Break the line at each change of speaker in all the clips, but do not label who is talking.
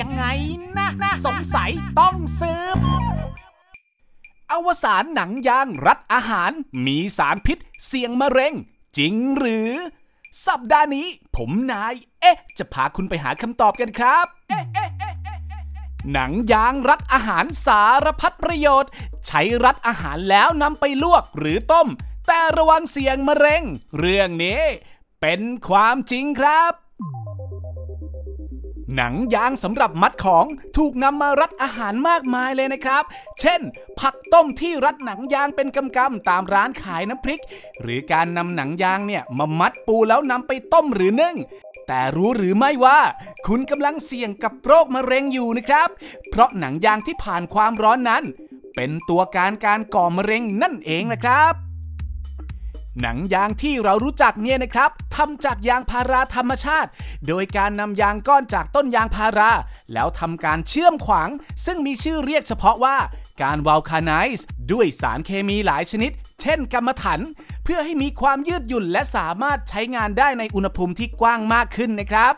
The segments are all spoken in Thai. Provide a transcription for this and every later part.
ยังไงนะนะสงสัยต้องสืบอวสานหนังยางรัดอาหาร มีสารพิษ เสี่ยงมะเร็ง จริงหรือ สัปดาห์นี้ ผมนาย เอ๊ะ จะพาคุณไปหาคำตอบกันครับ เอ๊ะหนังยางรัดอาหารสารพัดประโยชน์ ใช้รัดอาหารแล้วนำไปลวกหรือต้ม แต่ระวังเสี่ยงมะเร็ง เรื่องนี้ เป็นความจริงครับ หนังยางสำหรับมัดของถูกนำมารัดอาหารมากมายเลยนะครับ เช่น ผักต้มที่รัดหนังยางเป็นกำๆตามร้านขายน้ำพริก หรือการนำหนังยางเนี่ยมามัดปูแล้วนำไปต้มหรือนึ่งแต่รู้หรือไม่ว่า คุณกำลังเสี่ยงกับโรคมะเร็งอยู่นะครับ เพราะหนังยางที่ผ่านความร้อนนั้น เป็นตัวการการก่อมะเร็งนั่นเองนะครับ หนังยางที่เรารู้จักเนี่ยนะครับทำจากยางพาราธรรมชาติ โดยการนำยางก้อนจากต้นยางพารา แล้วทำการเชื่อมขวาง ซึ่งมีชื่อเรียกเฉพาะว่าการวาลคาไนซ์ด้วยสารเคมีหลายชนิด เช่นกรรมถัน เพื่อให้มีความยืดหยุ่นและสามารถใช้งานได้ในอุณหภูมิที่กว้างมากขึ้นนะครับ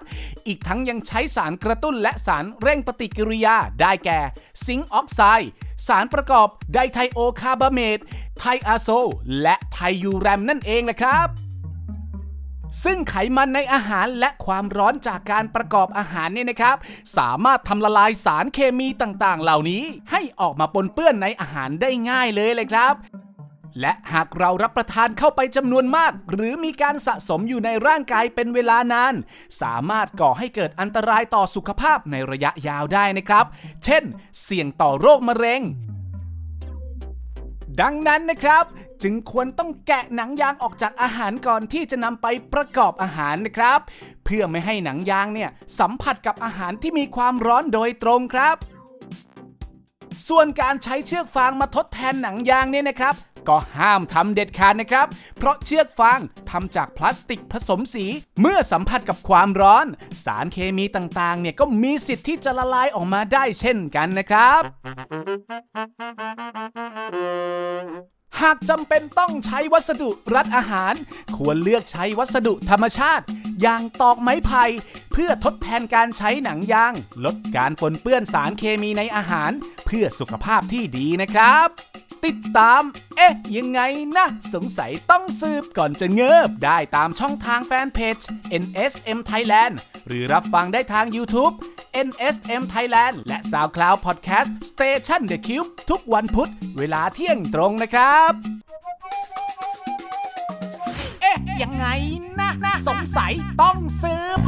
อีกทั้งยังใช้สารกระตุ้นและสารเร่งปฏิกิริยาได้แก่ซิงค์ออกไซด์ สารประกอบ dithiocarbamate thiazole และ thiuram นั่นเองนะครับซึ่งไขมันในอาหารและความร้อนจากการประกอบอาหารเนี่ยนะครับ สามารถทำละลายสารเคมีต่างๆ เหล่านี้ ให้ออกมาปนเปื้อนในอาหารได้ง่ายเลยเลยครับ และหากเรารับประทานเข้าไปจำนวนมาก หรือมีการสะสมอยู่ในร่างกายเป็นเวลานาน สามารถก่อให้เกิดอันตรายต่อสุขภาพในระยะยาวได้นะครับ เช่น เสี่ยงต่อโรคมะเร็ง ดังนั้นนะครับ จึงควรต้องแกะหนังยางออกจากอาหารก่อนที่จะนำไปประกอบอาหารนะครับ เพื่อไม่ให้หนังยางเนี่ยสัมผัสกับอาหารที่มีความร้อนโดยตรงครับ ส่วนการใช้เชือกฟางมาทดแทนหนังยางเนี่ยนะครับ ก็ห้ามทำเด็ดขาดนะครับ เพราะเชือกฟางทำจากพลาสติกผสมสี เมื่อสัมผัสกับความร้อน สารเคมีต่างๆ เนี่ยก็มีสิทธิ์ที่จะละลายออกมาได้เช่นกันนะครับ หากจำเป็นต้องใช้วัสดุรัดอาหาร ควรเลือกใช้วัสดุธรรมชาติ อย่างตอกไม้ไผ่เพื่อทดแทนการใช้หนังยาง ลดการปนเปื้อนสารเคมีในอาหาร เพื่อสุขภาพที่ดีนะครับ ติดตาม เอ๊ะ ยังไงนะ สงสัยต้องสืบก่อนจะเงิบได้ตามช่องทางแฟนเพจ NSM Thailand หรือรับฟังได้ทาง YouTube NSM Thailand และ SoundCloud Podcast Station The Cube ทุกวันพุธ เวลาเที่ยงตรงนะครับ เอ๊ะ ยังไงนะนะสงสัยต้องสืบ